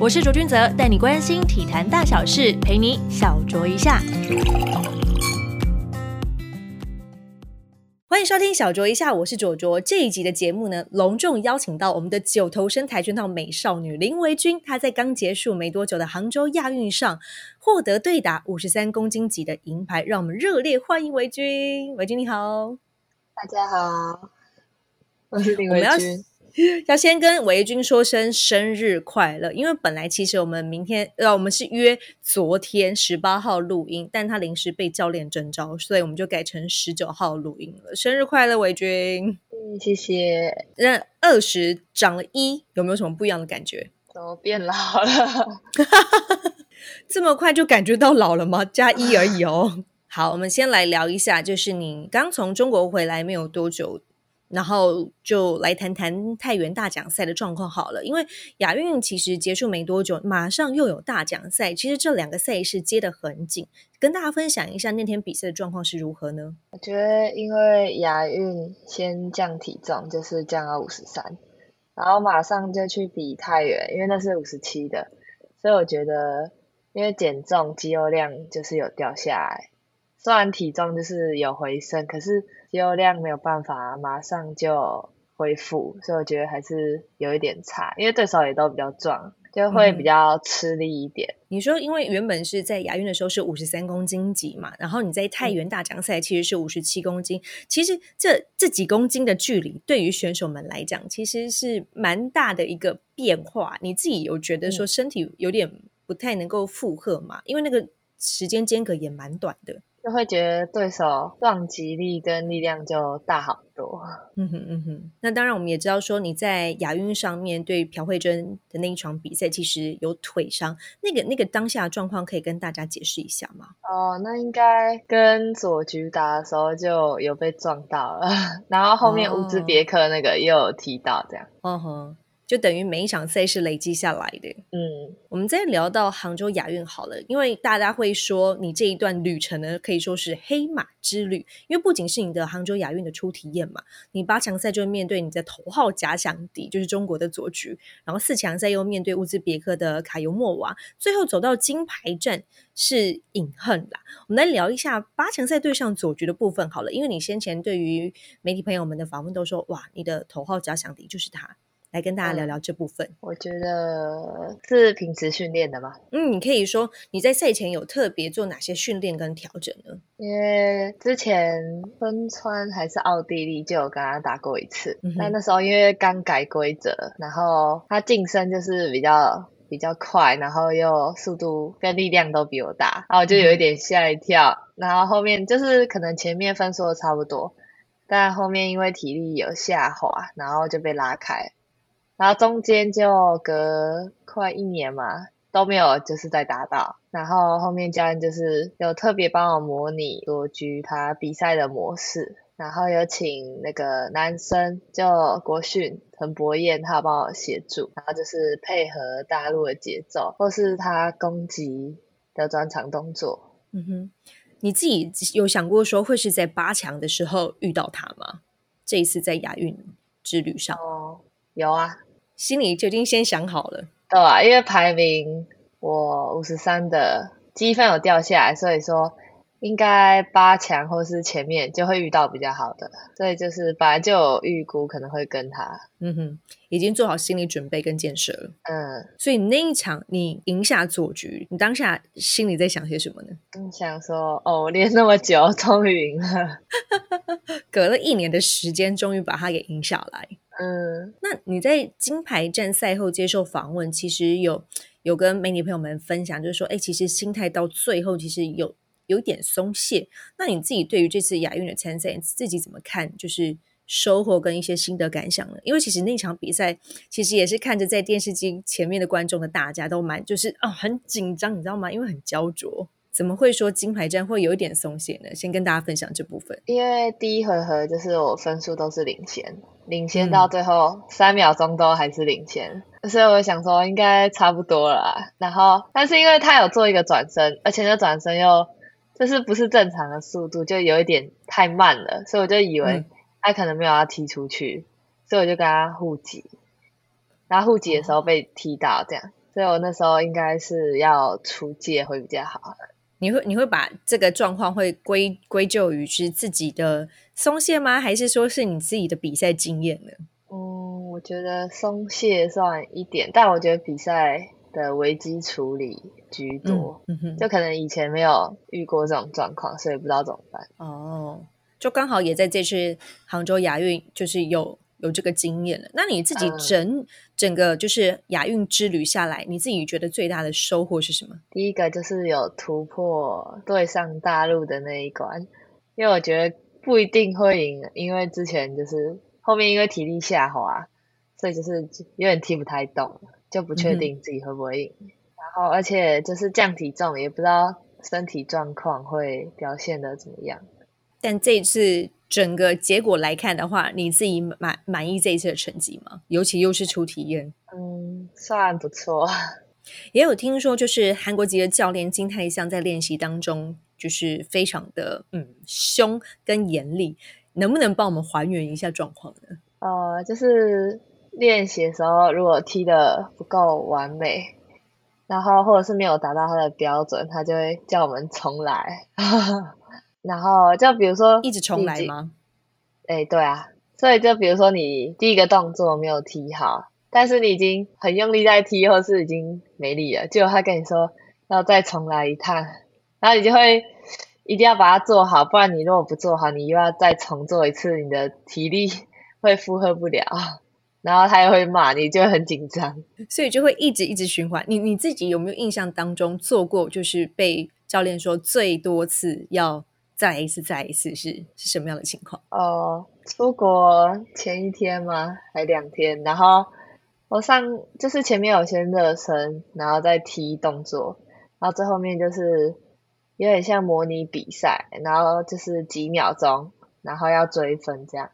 我是卓君泽，带你关心体坛大小事，陪你小酌一下。欢迎收听小酌一下，我是卓卓。这一集的节目呢，隆重邀请到我们的九头身跆拳道美少女林维君，她在刚结束没多久的杭州亚运上获得对打五十三公斤级的银牌，让我们热烈欢迎维君。维君你好，大家好，我是林维君。要先跟维君说声生日快乐，因为本来其实我们明天呃，我们是约昨天十八号录音，但他临时被教练征召，所以我们就改成十九号录音了。生日快乐，维君！嗯，谢谢。那二十长了一，有没有什么不一样的感觉？怎么变老了？这么快就感觉到老了吗？加一而已哦。好，我们先来聊一下，就是你刚从中国回来没有多久，然后就来谈谈太原大奖赛的状况好了。因为亚运其实结束没多久，马上又有大奖赛，其实这两个赛事接得很紧，跟大家分享一下那天比赛的状况是如何呢？我觉得因为亚运先降体重，就是降到五十三，然后马上就去比太原，因为那是五十七的，所以我觉得因为减重肌肉量就是有掉下来，虽然体重就是有回升，可是肌肉量没有办法马上就恢复，所以我觉得还是有一点差，因为对手也都比较壮，就会比较吃力一点。你说，因为原本是在亚运的时候是五十三公斤级嘛，然后你在太原大奖赛其实是五十七公斤，其实这这几公斤的距离对于选手们来讲，其实是蛮大的一个变化。你自己有觉得说身体有点不太能够负荷嘛？因为那个时间间隔也蛮短的。就会觉得对手撞击力跟力量就大好多。嗯哼嗯哼，那当然我们也知道说你在亚运上面对朴慧珍的那一场比赛，其实有腿伤，那个那个当下的状况可以跟大家解释一下吗？哦，那应该跟左局打的时候就有被撞到了，然后后面乌兹别克那个也有踢到，这样。嗯哼。就等于每一场赛事累积下来的。嗯，我们再聊到杭州亚运好了，因为大家会说你这一段旅程呢，可以说是黑马之旅，因为不仅是你的杭州亚运的初体验嘛，你八强赛就面对你的头号假想敌，就是中国的左局，然后四强赛又面对乌兹别克的卡尤莫娃，最后走到金牌战是隐恨啦。我们来聊一下八强赛对上左局的部分好了，因为你先前对于媒体朋友们的访问都说，哇，你的头号假想敌就是他。来跟大家聊聊这部分。我觉得是平时训练的吗？嗯，你可以说你在赛前有特别做哪些训练跟调整呢？因为之前分川还是奥地利就有跟他打过一次，嗯但那时候因为刚改规则，然后他晋升就是比较比较快，然后又速度跟力量都比我大，然后我就有一点吓一跳。然后后面就是可能前面分数都差不多，但后面因为体力有下滑，然后就被拉开。然后中间就隔快一年嘛，都没有就是在打到。然后后面教练就是有特别帮我模拟多局他比赛的模式，然后有请那个男生就国训陈博彦，他有帮我协助，然后就是配合大陆的节奏，或是他攻击的专场动作。嗯哼，你自己有想过说会是在八强的时候遇到他吗？这一次在亚运之旅上，哦，有啊，心里就已经先想好了。对啊，因为排名我五十三的积分有掉下来，所以说应该八强或是前面就会遇到比较好的，所以就是本来就有预估可能会跟他，嗯哼，已经做好心理准备跟建设了。嗯，所以那一场你赢下左局，你当下心里在想些什么呢？嗯想说哦，我练那么久，终于赢了，隔了一年的时间，终于把它给赢下来。嗯，那你在金牌战赛后接受访问，其实有有跟媒体朋友们分享，就是说，哎，其实心态到最后其实有有点松懈。那你自己对于这次亚运的参赛，自己怎么看？就是收获跟一些心得感想呢？因为其实那场比赛，其实也是看着在电视机前面的观众的大家都蛮就是啊、很紧张，你知道吗？因为很焦灼。怎么会说金牌战会有一点松懈呢？先跟大家分享这部分。因为第一回合就是我分数都是领先，领先到最后三秒钟都还是领先，所以我想说应该差不多了啦。然后，但是因为他有做一个转身，而且那转身又就是不是正常的速度，就有一点太慢了，所以我就以为嗯他可能没有要踢出去，所以我就跟他互挤，然后互挤的时候被踢到这样。所以我那时候应该是要出界会比较好。你会你会把这个状况会归归咎于是自己的松懈吗？还是说是你自己的比赛经验呢？嗯，我觉得松懈算一点，但我觉得比赛的危机处理居多，嗯哼，就可能以前没有遇过这种状况，所以不知道怎么办。哦，就刚好也在这次杭州亚运，就是有有这个经验了。那你自己嗯整、整个就是亚运之旅下来，你自己觉得最大的收获是什么？第一个就是有突破对上大陆的那一关，因为我觉得不一定会赢，因为之前就是后面因为体力下滑，所以就是有点踢不太动，就不确定自己会不会赢。然后而且就是降体重，也不知道身体状况会表现的怎么样。但这一次整个结果来看的话，你自己满满意这一次的成绩吗？尤其又是初体验，嗯，算不错。也有听说，就是韩国籍的教练金泰相在练习当中就是非常的嗯凶跟严厉，能不能帮我们还原一下状况呢？呃，就是练习的时候，如果踢的不够完美，然后或者是没有达到他的标准，他就会叫我们重来。然后就比如说一直重来？吗？哎，对啊，所以就比如说你第一个动作没有踢好，但是你已经很用力在踢，或是已经没力了，结果他跟你说要再重来一趟，然后你就会一定要把它做好，不然你如果不做好，你又要再重做一次，你的体力 会负荷不了，然后他又会骂你，就会很紧张。所以就会一直一直循环。你你自己有没有印象当中做过，就是被教练说最多次要再来一次，再来一次是是什么样的情况？哦，出国前一天吗？还两天？然后我上就是前面有先热身，然后再踢动作，然后最后面就是有点像模拟比赛，然后就是几秒钟，然后要追分这样。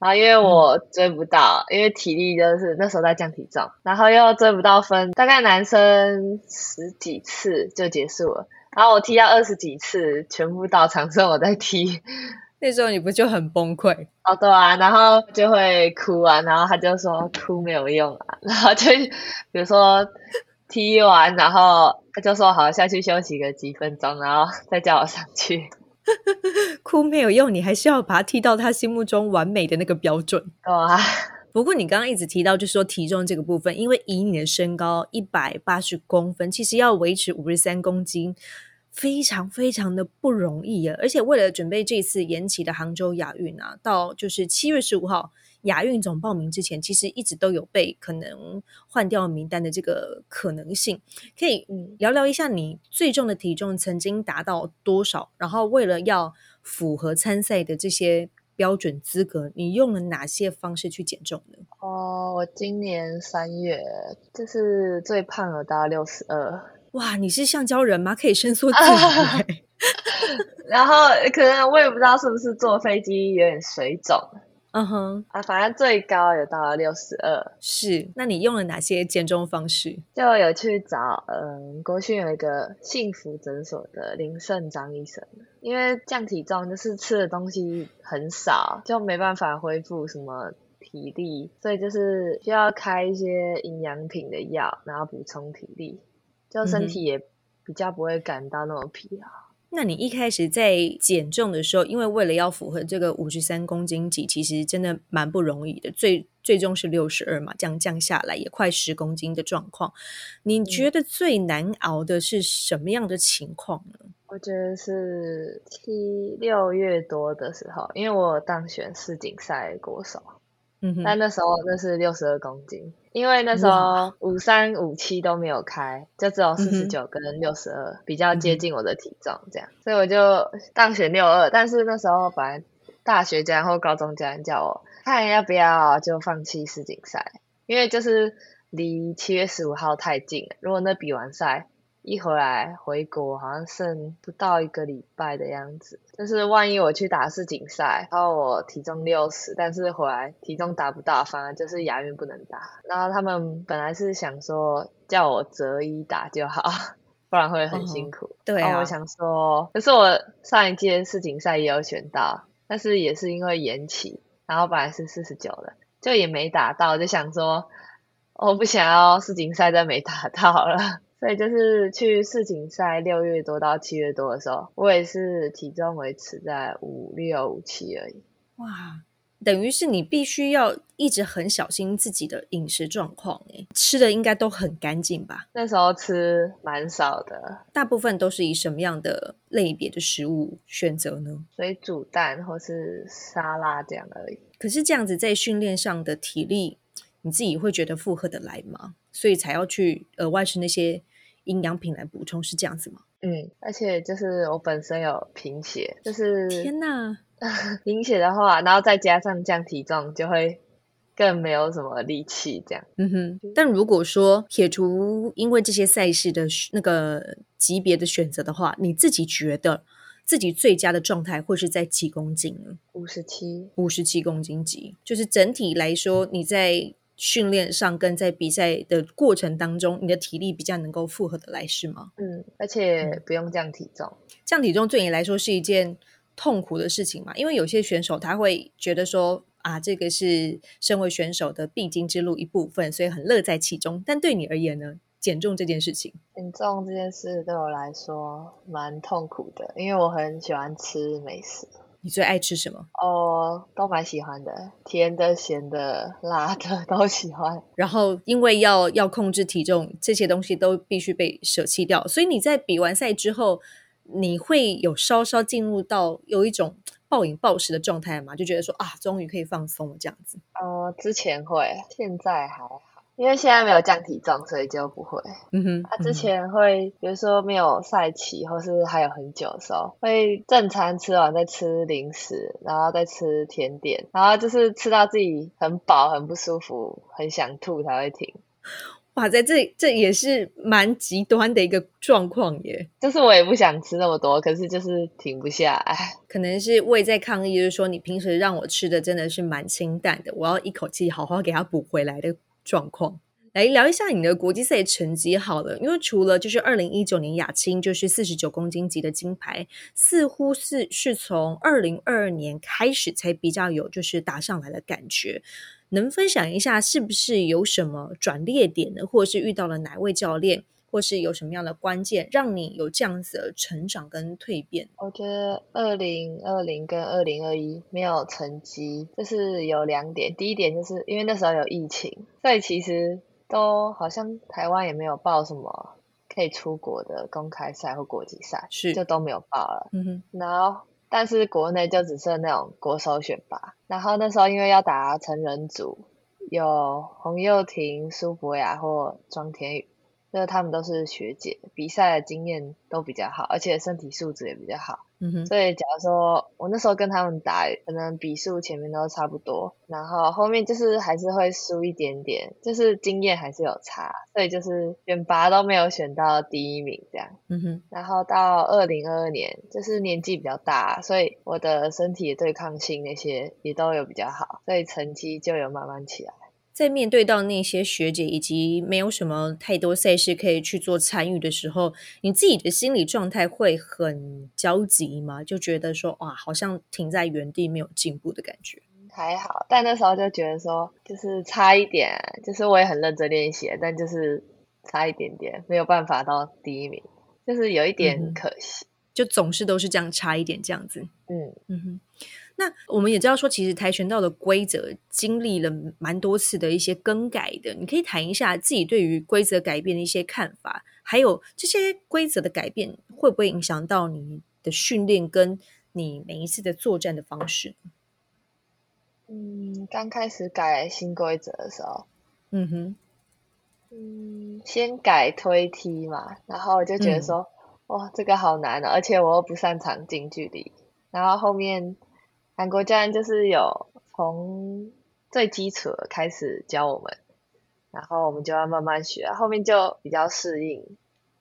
然后因为我追不到，因为体力就是那时候在降体重，然后又追不到分，大概男生十几次就结束了。然后我踢到二十几次，全部到场剩我在踢，那时候你不就很崩溃？哦，对啊，然后就会哭啊，然后他就说哭没有用啊，然后就比如说踢完，然后他就说好下去休息个几分钟，然后再叫我上去，哭没有用，你还是要把它踢到他心目中完美的那个标准。对啊，不过你刚刚一直提到，就是说体重这个部分，因为以你的身高一百八十公分，其实要维持五十三公斤，非常非常的不容易啊！而且为了准备这次延期的杭州亚运啊，到就是七月十五号亚运总报名之前，其实一直都有被可能换掉名单的这个可能性。可以聊聊一下你最重的体重曾经达到多少？然后为了要符合参赛的这些标准资格，你用了哪些方式去减重呢？哦，我今年三月就是最胖了，达到六十二，哇，你是橡胶人吗？可以伸缩自 如、欸。然后可能我也不知道是不是坐飞机有点水肿嗯哼，啊，反正最高有到了六十二，是。那你用了哪些减重方式？就有去找嗯，国训有一个幸福诊所的林胜张医生，因为降体重就是吃的东西很少，就没办法恢复什么体力，所以就是需要开一些营养品的药，然后补充体力，就身体也比较不会感到那么疲劳。那你一开始在减重的时候，因为为了要符合这个五十三公斤级，其实真的蛮不容易的。最最终是六十二嘛，这样降下来也快十公斤的状况。你觉得最难熬的是什么样的情况呢？我觉得是七六月多的时候，因为我当选世锦赛国手，嗯哼，但那时候那是六十二公斤，因为那时候五三五七都没有开，就只有四十九跟六十二比较接近我的体重这样，所以我就当选六二。但是那时候本来大学家或高中家人叫我看要不要就放弃世锦赛，因为就是离七月十五号太近了，如果那比完赛。一回来回国好像剩不到一个礼拜的样子，就是万一我去打世锦赛，然后我体重六十，但是回来体重达不到，反而就是亚运不能打。然后他们本来是想说叫我择一打就好，不然会很辛苦。对啊，然后我想说，可是我上一届世锦赛也有选到，但是也是因为延期，然后本来是四十九的，就也没打到，就想说。我不想要世锦赛再没打到了。所以就是去世锦赛六月多到七月多的时候，我也是体重维持在五六五七而已。哇，等于是你必须要一直很小心自己的饮食状况，诶，吃的应该都很干净吧？那时候吃蛮少的，大部分都是以什么样的类别的食物选择呢？水煮蛋或是沙拉这样而已。可是这样子在训练上的体力，你自己会觉得负荷的来吗？所以才要去额外吃那些营养品来补充，是这样子吗？嗯，而且就是我本身有贫血，就是天哪！贫血的话，然后再加上降体重，就会更没有什么力气这样。嗯哼，但如果说撇除因为这些赛事的那个级别的选择的话，你自己觉得自己最佳的状态会是在几公斤呢？五十七，五十七公斤级，就是整体来说你在训练上跟在比赛的过程当中，你的体力比较能够负荷的来，是吗？嗯，而且不用降体重，降体重对你来说是一件。痛苦的事情嘛，因为有些选手他会觉得说啊，这个是身为选手的必经之路一部分，所以很乐在其中。但对你而言呢，减重这件事情，减重这件事对我来说蛮痛苦的，因为我很喜欢吃美食。你最爱吃什么？哦，都蛮喜欢的，甜的、咸的、辣的 都喜欢。然后因为要要控制体重，这些东西都必须被舍弃掉，所以你在比完赛之后。你会有稍稍进入到有一种暴饮暴食的状态吗？就觉得说啊，终于可以放松了这样子。哦，之前会，现在还好，因为现在没有降体重，所以就不会。嗯哼，啊，之前会，比如说没有赛期，或是还有很久的时候，会正餐吃完再吃零食，然后再吃甜点，然后就是吃到自己很饱、很不舒服、很想吐才会停。哇，在这这也是蛮极端的一个状况耶。就是我也不想吃那么多，可是就是停不下来。可能是胃在抗议，就是说你平时让我吃的真的是蛮清淡的，我要一口气好好给它补回来的状况。来聊一下你的国际赛成绩好了，因为除了就是二零一九年亚青就是四十九公斤级的金牌，似乎是是从二零二二年开始才比较有就是打上来的感觉。能分享一下是不是有什么转捩点呢？或者是遇到了哪位教练，或是有什么样的关键，让你有这样子的成长跟蜕变？我觉得二零二零跟二零二一没有成绩，就是有两点。第一点就是因为那时候有疫情，所以其实都好像台湾也没有报什么可以出国的公开赛或国际赛，是就都没有报了。嗯哼，然后。但是国内就只剩那种国手选拔，然后那时候因为要打成人组，有洪佑廷、苏博雅或庄田宇。就是他们都是学姐，比赛的经验都比较好，而且身体素质也比较好。嗯哼。所以假如说我那时候跟他们打，可能比数前面都差不多，然后后面就是还是会输一点点，就是经验还是有差，所以就是选拔都没有选到第一名这样。嗯哼。然后到二零二二年，就是年纪比较大，所以我的身体对抗性那些也都有比较好，所以成绩就有慢慢起来。在面对到那些学姐以及没有什么太多赛事可以去做参与的时候，你自己的心理状态会很焦急吗？就觉得说哇，好像停在原地没有进步的感觉。还好，但那时候就觉得说，就是差一点，就是我也很认真练习，但就是差一点点，没有办法到第一名，就是有一点可惜。就总是都是这样差一点这样子。嗯嗯哼。那我们也知道说，其实跆拳道的规则经历了蛮多次的一些更改的。你可以谈一下自己对于规则改变的一些看法，还有这些规则的改变会不会影响到你的训练跟你每一次的作战的方式？嗯，刚开始改新规则的时候，嗯哼，嗯，先改推踢嘛，然后我就觉得说，哇，这个好难啊，而且我又不擅长近距离，然后后面。韩国教练就是有从最基础的开始教我们，然后我们就要慢慢学，后面就比较适应，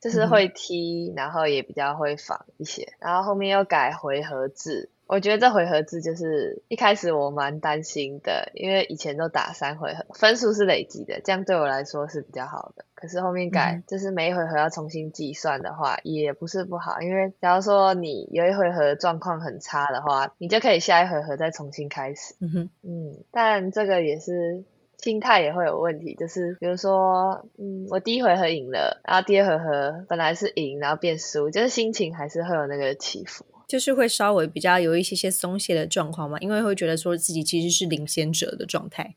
就是会踢，然后也比较会防一些，然后后面又改回合制。我觉得这回合制就是一开始我蛮担心的，因为以前都打三回合，分数是累积的，这样对我来说是比较好的。可是后面改，就是每一回合要重新计算的话，也不是不好，因为假如说你有一回合状况很差的话，你就可以下一回合再重新开始。嗯哼，嗯，但这个也是心态也会有问题，就是比如说，嗯，我第一回合赢了，然后第二回合本来是赢，然后变输，就是心情还是会有那个起伏。就是会稍微比较有一些些松懈的状况嘛，因为会觉得说自己其实是领先者的状态。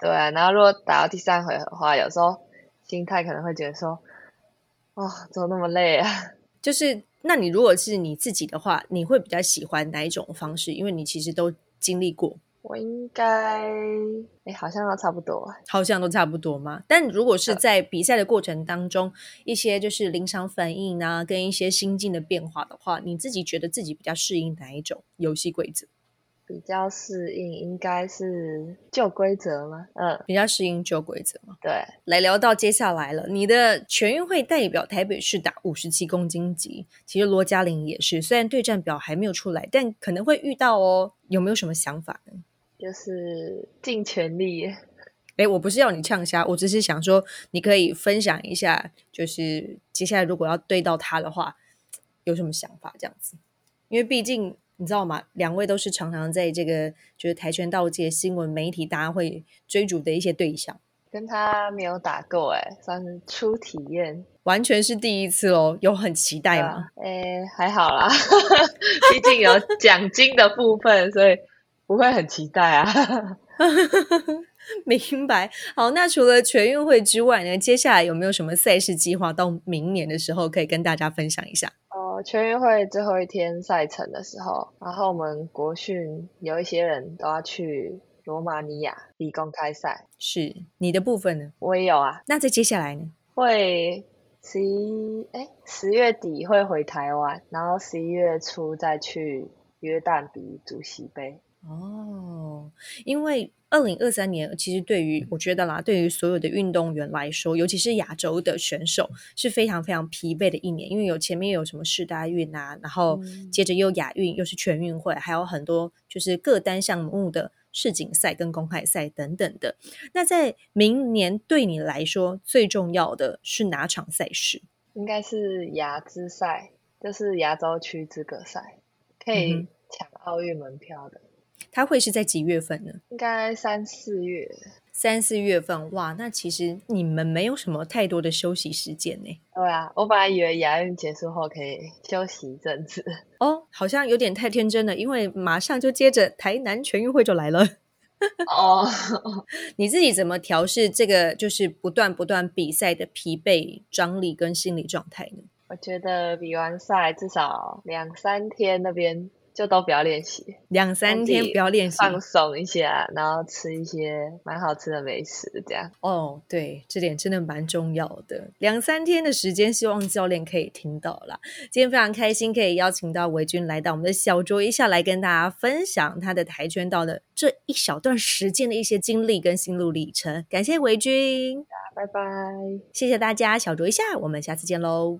对啊，然后如果打到第三回合的话，有时候心态可能会觉得说，哦，怎么那么累啊？就是，那你如果是你自己的话，你会比较喜欢哪一种方式？因为你其实都经历过。我应该，哎，好像都差不多，好像都差不多嘛。但如果是在比赛的过程当中，一些就是临场反应啊，跟一些心境的变化的话，你自己觉得自己比较适应哪一种游戏规则？比较适应应该是旧规则吗？嗯，比较适应旧规则嘛。对，来聊到接下来了，你的全运会代表台北市打五十七公斤级，其实罗嘉玲也是，虽然对战表还没有出来，但可能会遇到哦。有没有什么想法呢？就是尽全力。哎，我不是要你呛虾，我只是想说，你可以分享一下，就是接下来如果要对到他的话，有什么想法这样子？因为毕竟你知道吗？两位都是常常在这个就是跆拳道界新闻媒体大家会追逐的一些对象。跟他没有打过，哎，算是初体验，完全是第一次哦。有很期待吗？哎，还好啦，毕竟有奖金的部分，所以。不会很期待啊，明白。好，那除了全运会之外呢？接下来有没有什么赛事计划？到明年的时候可以跟大家分享一下。哦，全运会最后一天赛程的时候，然后我们国训有一些人都要去罗马尼亚比公开赛。是你的部分呢？我也有啊。那在接下来呢？会十一哎十月底会回台湾，然后十一月初再去约旦比主席杯。哦，因为二零二三年其实对于我觉得啦，对于所有的运动员来说，尤其是亚洲的选手是非常非常疲惫的一年，因为有前面有什么世大运啊，然后接着又亚运，又是全运会，还有很多就是各单项目的世锦赛跟公开赛等等的。那在明年对你来说最重要的是哪场赛事？应该是亚资赛，就是亚洲区资格赛，可以抢奥运门票的。它会是在几月份呢？应该三四月，三四月份。哇，那其实你们没有什么太多的休息时间呢。对啊，我本来以为亚运结束后可以休息一阵子。哦，好像有点太天真了，因为马上就接着台南全运会就来了。哦，你自己怎么调试这个就是不断不断比赛的疲惫、张力跟心理状态呢？我觉得比完赛至少两三天那边。就都不要练习，两三天不要练习，放松一下，然后吃一些蛮好吃的美食，这样。哦，对，这点真的蛮重要的。两三天的时间，希望教练可以听到啦。今天非常开心，可以邀请到维军来到我们的小桌一下，来跟大家分享他的跆拳道的这一小段时间的一些经历跟心路历程。感谢维军，拜拜，谢谢大家，小酌一下，我们下次见喽。